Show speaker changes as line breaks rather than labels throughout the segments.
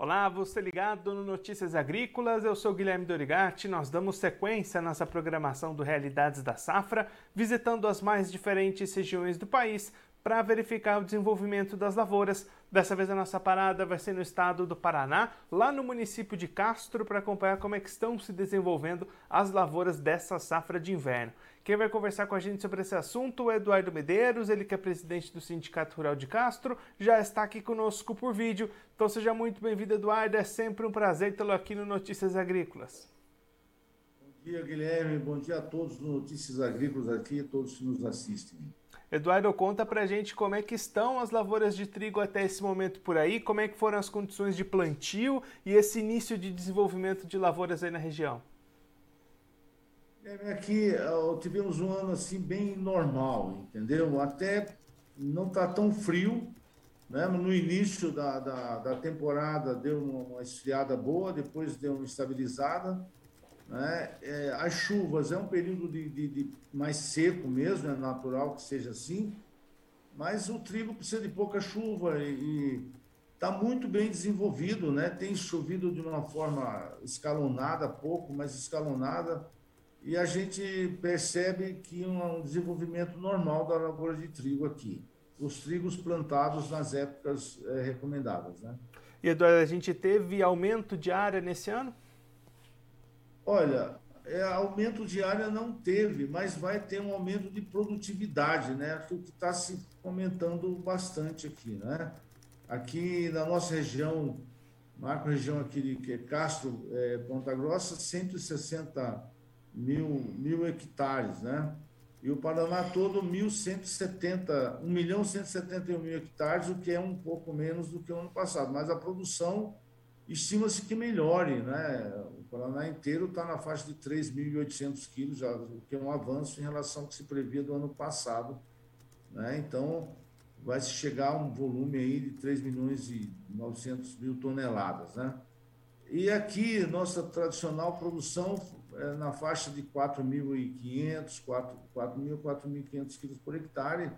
Olá, você ligado no Notícias Agrícolas, eu sou Guilherme Dorigatti. Nós damos sequência à nossa programação do Realidades da Safra, visitando as mais diferentes regiões do país para verificar o desenvolvimento das lavouras. Dessa vez a nossa parada vai ser no estado do Paraná, lá no município de Castro, para acompanhar como é que estão se desenvolvendo as lavouras dessa safra de inverno. Quem vai conversar com a gente sobre esse assunto é Eduardo Medeiros, ele que é presidente do Sindicato Rural de Castro, já está aqui conosco por vídeo. Então seja muito bem-vindo, Eduardo. É sempre um prazer tê-lo aqui no Notícias Agrícolas.
Bom dia, Guilherme. Bom dia a todos no Notícias Agrícolas aqui, todos que nos assistem.
Eduardo, conta pra gente como é que estão as lavouras de trigo até esse momento por aí, como é que foram as condições de plantio e esse início de desenvolvimento de lavouras aí na região.
É, aqui tivemos um ano assim bem normal, entendeu? Até não está tão frio, né? No início da, da, da temporada deu uma esfriada boa, depois deu uma estabilizada, né? É, as chuvas é um período de, de, de, mais seco mesmo, é natural que seja assim, mas o trigo precisa de pouca chuva e está muito bem desenvolvido, né? Tem chovido de uma forma escalonada, pouco, mas escalonada, e a gente percebe que um desenvolvimento normal da lavoura de trigo aqui, os trigos plantados nas épocas é, recomendadas, né?
E Eduardo, a gente teve aumento de área nesse ano?
Olha, é, aumento de área não teve, mas vai ter um aumento de produtividade, né? O que está se comentando bastante aqui, né? Aqui na nossa região, macro região aqui de que é Castro, é, Ponta Grossa, 160 mil, mil hectares, né? E o Paraná todo, 1.170, 1 milhão 171 mil hectares, o que é um pouco menos do que o ano passado. Mas a produção estima-se que melhore, né? O Paraná inteiro está na faixa de 3.800 quilos, já, o que é um avanço em relação ao que se previa do ano passado, né? Então, vai se chegar a um volume aí de 3 milhões e 900 mil toneladas, né? E aqui, nossa tradicional produção é na faixa de 4.500, 4.000, 4.500 quilos por hectare,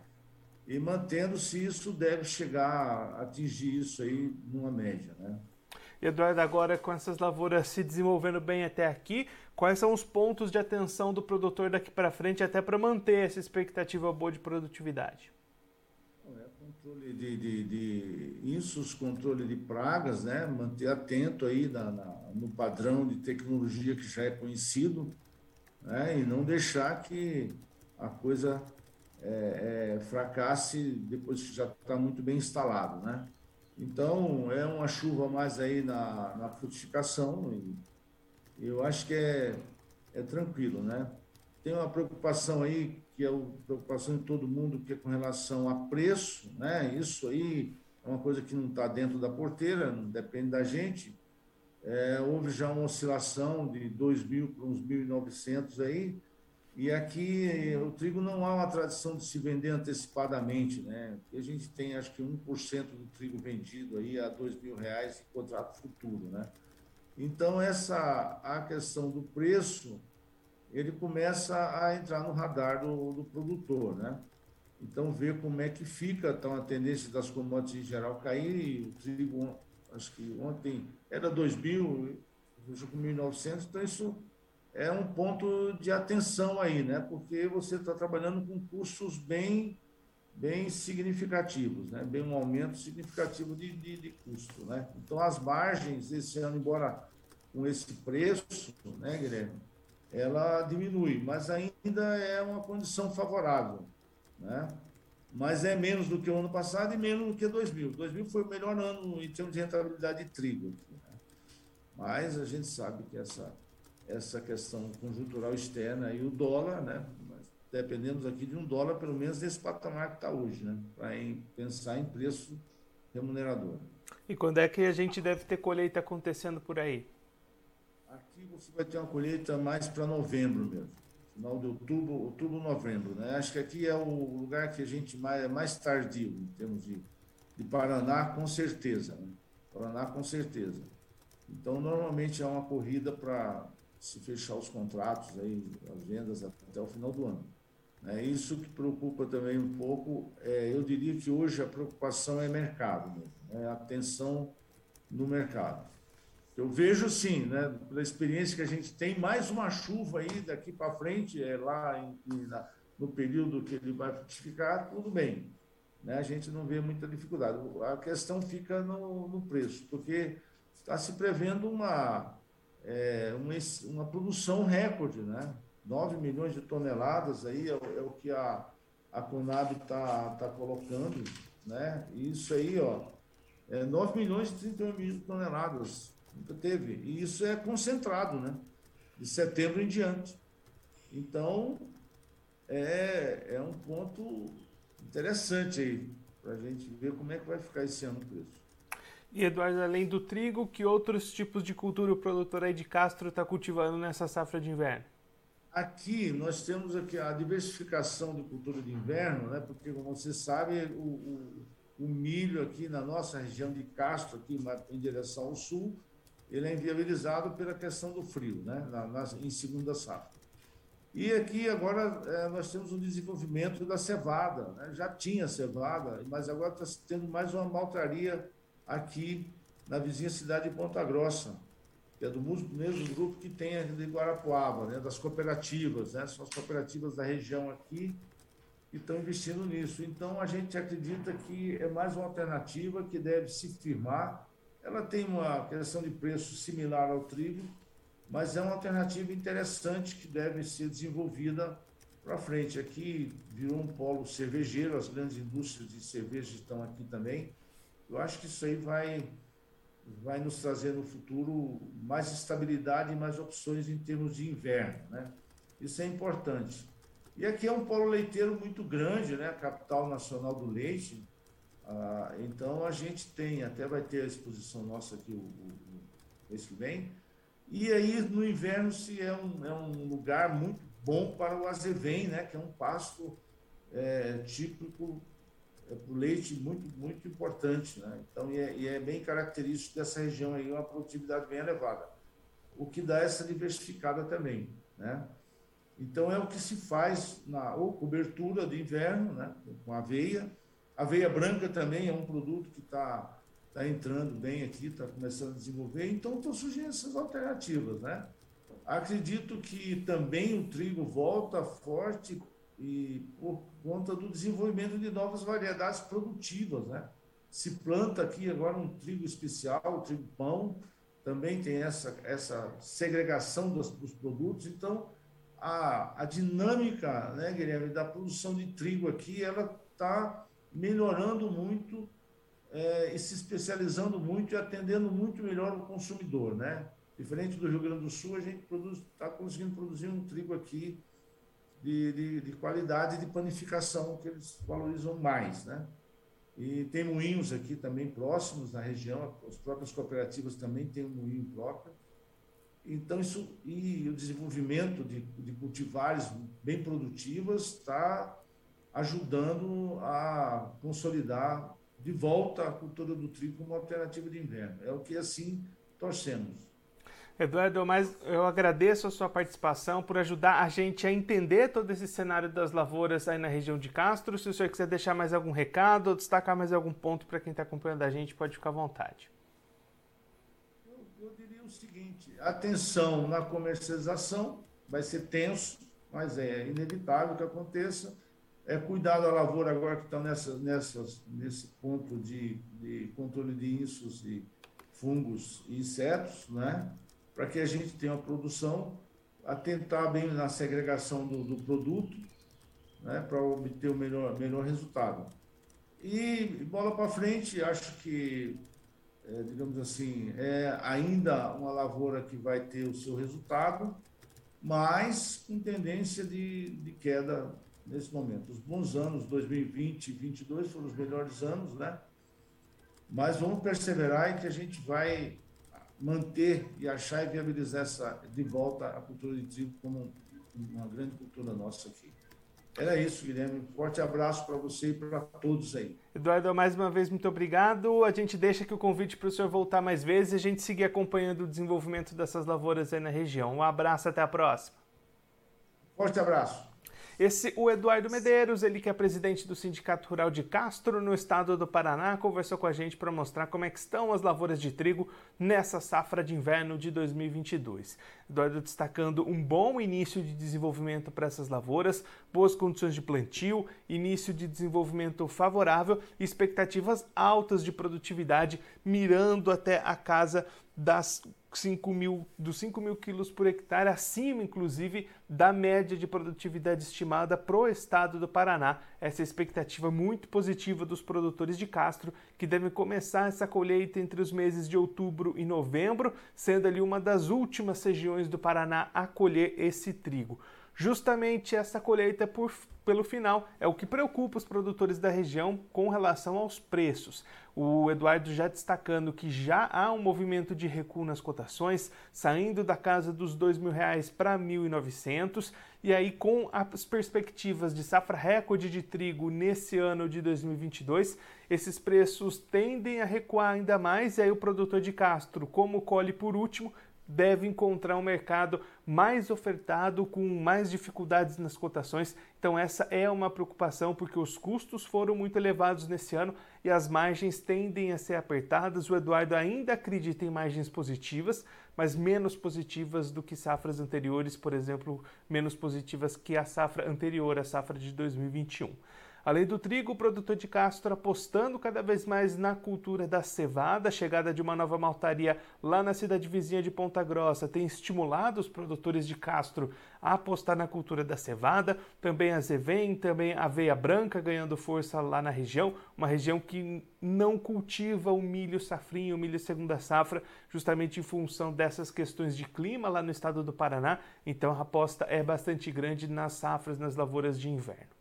e mantendo-se isso, deve chegar a atingir isso aí numa média, né?
Eduardo, agora com essas lavouras se desenvolvendo bem até aqui, quais são os pontos de atenção do produtor daqui para frente até para manter essa expectativa boa de produtividade?
É controle de, de, de insos, controle de pragas, né? manter atento aí na, na, no padrão de tecnologia que já é conhecido né? e não deixar que a coisa é, é, fracasse depois que já está muito bem instalado, né? Então, é uma chuva mais aí na, na frutificação e eu acho que é, é tranquilo, né? Tem uma preocupação aí, que é a preocupação de todo mundo, que é com relação a preço, né? Isso aí é uma coisa que não está dentro da porteira, não depende da gente. É, houve já uma oscilação de 2 mil para uns 1.900 aí, e aqui o trigo não há uma tradição de se vender antecipadamente, né? a gente tem acho que 1% do trigo vendido aí a dois mil reais em contrato futuro, né? Então essa a questão do preço ele começa a entrar no radar do, do produtor, né? Então ver como é que fica então a tendência das commodities em geral cair o trigo acho que ontem era 2 mil, hoje com 1.900, então isso é um ponto de atenção aí, né? Porque você está trabalhando com custos bem, bem significativos, né? Bem um aumento significativo de, de, de custo, né? Então as margens esse ano, embora com esse preço, né, Guilherme, ela diminui, mas ainda é uma condição favorável, né? Mas é menos do que o ano passado e menos do que 2000. 2000 foi o melhor ano em termos de rentabilidade de trigo. Né? Mas a gente sabe que essa essa questão conjuntural externa e o dólar, né? dependemos aqui de um dólar, pelo menos nesse patamar que está hoje, né? Para pensar em preço remunerador.
E quando é que a gente deve ter colheita acontecendo por aí?
Aqui você vai ter uma colheita mais para novembro mesmo. Final de outubro, outubro, novembro, né? Acho que aqui é o lugar que a gente mais, é mais tardio em termos de, de Paraná, com certeza. Né? Paraná, com certeza. Então, normalmente é uma corrida para se fechar os contratos, aí, as vendas até o final do ano. É isso que preocupa também um pouco. É, eu diria que hoje a preocupação é mercado mesmo, é atenção no mercado. Eu vejo sim, né, pela experiência que a gente tem, mais uma chuva aí daqui para frente, é lá em, na, no período que ele vai frutificar, tudo bem. Né? A gente não vê muita dificuldade. A questão fica no, no preço, porque está se prevendo uma, é, uma, uma produção recorde, né? 9 milhões de toneladas aí é, é o que a, a Conab está tá colocando, né? Isso aí, ó, é 9 milhões e 31 milhões de toneladas. Nunca teve. E isso é concentrado, né? De setembro em diante. Então, é, é um ponto interessante aí, para a gente ver como é que vai ficar esse ano o preço.
E Eduardo, além do trigo, que outros tipos de cultura o produtor aí de Castro está cultivando nessa safra de inverno?
Aqui nós temos aqui a diversificação de cultura de inverno, né? porque como você sabe, o, o, o milho aqui na nossa região de Castro, aqui em direção ao sul, ele é inviabilizado pela questão do frio, né? Na, na, em segunda safra. E aqui agora é, nós temos um desenvolvimento da cevada. Né? Já tinha cevada, mas agora está tendo mais uma maltraria aqui na vizinha cidade de Ponta Grossa, que é do mesmo grupo que tem a de Guarapuava, né? das cooperativas. Né? São as cooperativas da região aqui que estão investindo nisso. Então a gente acredita que é mais uma alternativa que deve se firmar. Ela tem uma questão de preço similar ao trigo, mas é uma alternativa interessante que deve ser desenvolvida para frente. Aqui virou um polo cervejeiro, as grandes indústrias de cerveja estão aqui também. Eu acho que isso aí vai, vai nos trazer no futuro mais estabilidade e mais opções em termos de inverno. Né? Isso é importante. E aqui é um polo leiteiro muito grande, né? a capital nacional do leite. Ah, então a gente tem, até vai ter a exposição nossa aqui o, o, que vem, e aí, no inverno, se é um, é um lugar muito bom para o azevém, né? que é um pasto é, típico o leite muito, muito importante. Né? Então, e é, e é, bem característico dessa região aí, uma produtividade bem elevada, o que dá essa diversificada também. Né? Então, é o que se faz na ou cobertura de inverno, né? com aveia. Aveia branca também é um produto que está está entrando bem aqui, está começando a desenvolver, então estão surgindo essas alternativas, né? Acredito que também o trigo volta forte e por conta do desenvolvimento de novas variedades produtivas, né? Se planta aqui agora um trigo especial, o trigo pão, também tem essa, essa segregação dos, dos produtos, então a, a dinâmica, né, Guilherme, da produção de trigo aqui, ela está melhorando muito é, e se especializando muito e atendendo muito melhor o consumidor, né? Diferente do Rio Grande do Sul, a gente está conseguindo produzir um trigo aqui de, de, de, qualidade de panificação que eles valorizam mais, né? E tem moinhos aqui também próximos na região, as próprias cooperativas também têm um moinho próprio. Então, isso e o desenvolvimento de, de cultivares bem produtivas está ajudando a consolidar de volta à cultura do trigo como alternativa de inverno. É o que assim torcemos.
Eduardo, mas eu agradeço a sua participação por ajudar a gente a entender todo esse cenário das lavouras aí na região de Castro. Se o senhor quiser deixar mais algum recado ou destacar mais algum ponto para quem está acompanhando a gente, pode ficar à vontade.
Eu, eu diria o seguinte: atenção na comercialização, vai ser tenso, mas é inevitável que aconteça é, cuidar da lavoura agora que estão nessa, nessas, nesse ponto de, de controle de insos e fungos e insetos, né? Para que a gente tenha uma produção, atentar bem na segregação do, do produto, né? para obter o melhor, melhor resultado. E bola para frente, acho que, é, digamos assim, é ainda uma lavoura que vai ter o seu resultado, mas com tendência de, de queda nesse momento. Os bons anos, 2020 e 2022, foram os melhores anos, né? Mas vamos perseverar e que a gente vai manter e achar e viabilizar essa, de volta a cultura de trigo como uma grande cultura nossa aqui. Era isso, Guilherme. Um forte abraço para você e para todos aí.
Eduardo, mais uma vez, muito obrigado. A gente deixa aqui o convite para o senhor voltar mais vezes e a gente seguir acompanhando o desenvolvimento dessas lavouras aí na região. Um abraço, até a próxima.
Forte abraço.
Esse, o Eduardo Medeiros, ele que é presidente do Sindicato Rural de Castro, no estado do Paraná, conversou com a gente para mostrar como é que estão as lavouras de trigo nessa safra de inverno de 2022. Eduardo destacando um bom início de desenvolvimento para essas lavouras, boas condições de plantio, início de desenvolvimento favorável e expectativas altas de produtividade, mirando até a casa das 5 mil, dos 5 mil quilos por hectare, acima inclusive da média de produtividade estimada para o estado do Paraná. Essa é expectativa muito positiva dos produtores de Castro, que devem começar essa colheita entre os meses de outubro e novembro, sendo ali uma das últimas regiões do Paraná a colher esse trigo. Justamente essa colheita por, pelo final é o que preocupa os produtores da região com relação aos preços. O Eduardo já destacando que já há um movimento de recuo nas cotações, saindo da casa dos R$ reais para 1.900 e aí com as perspectivas de safra recorde de trigo nesse ano de 2022, esses preços tendem a recuar ainda mais e aí o produtor de Castro, como colhe por último, deve encontrar um mercado mais ofertado, com mais dificuldades nas cotações. Então, essa é uma preocupação, porque os custos foram muito elevados nesse ano e as margens tendem a ser apertadas. O Eduardo ainda acredita em margens positivas, mas menos positivas do que safras anteriores, por exemplo, menos positivas que a safra anterior, a safra de 2021. Além do trigo, o produtor de Castro apostando cada vez mais na cultura da cevada, a chegada de uma nova maltaria lá na cidade vizinha de Ponta Grossa tem estimulado os produtores de Castro a apostar na cultura da cevada, também a Zevem, também a aveia branca ganhando força lá na região, uma região que não cultiva o milho safrinho, o milho segunda safra, justamente em função dessas questões de clima lá no estado do Paraná, então a aposta é bastante grande nas safras, nas lavouras de inverno.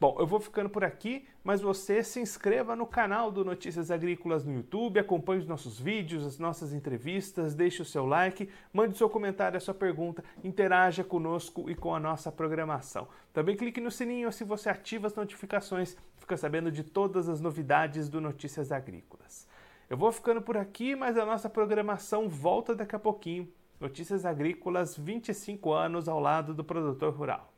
Bom, eu vou ficando por aqui, mas você se inscreva no canal do Notícias Agrícolas no YouTube, acompanhe os nossos vídeos, as nossas entrevistas, deixe o seu like, mande seu comentário, a sua pergunta, interaja conosco e com a nossa programação. Também clique no sininho se você ativa as notificações, fica sabendo de todas as novidades do Notícias Agrícolas. Eu vou ficando por aqui, mas a nossa programação volta daqui a pouquinho. Notícias Agrícolas, 25 anos ao lado do produtor rural.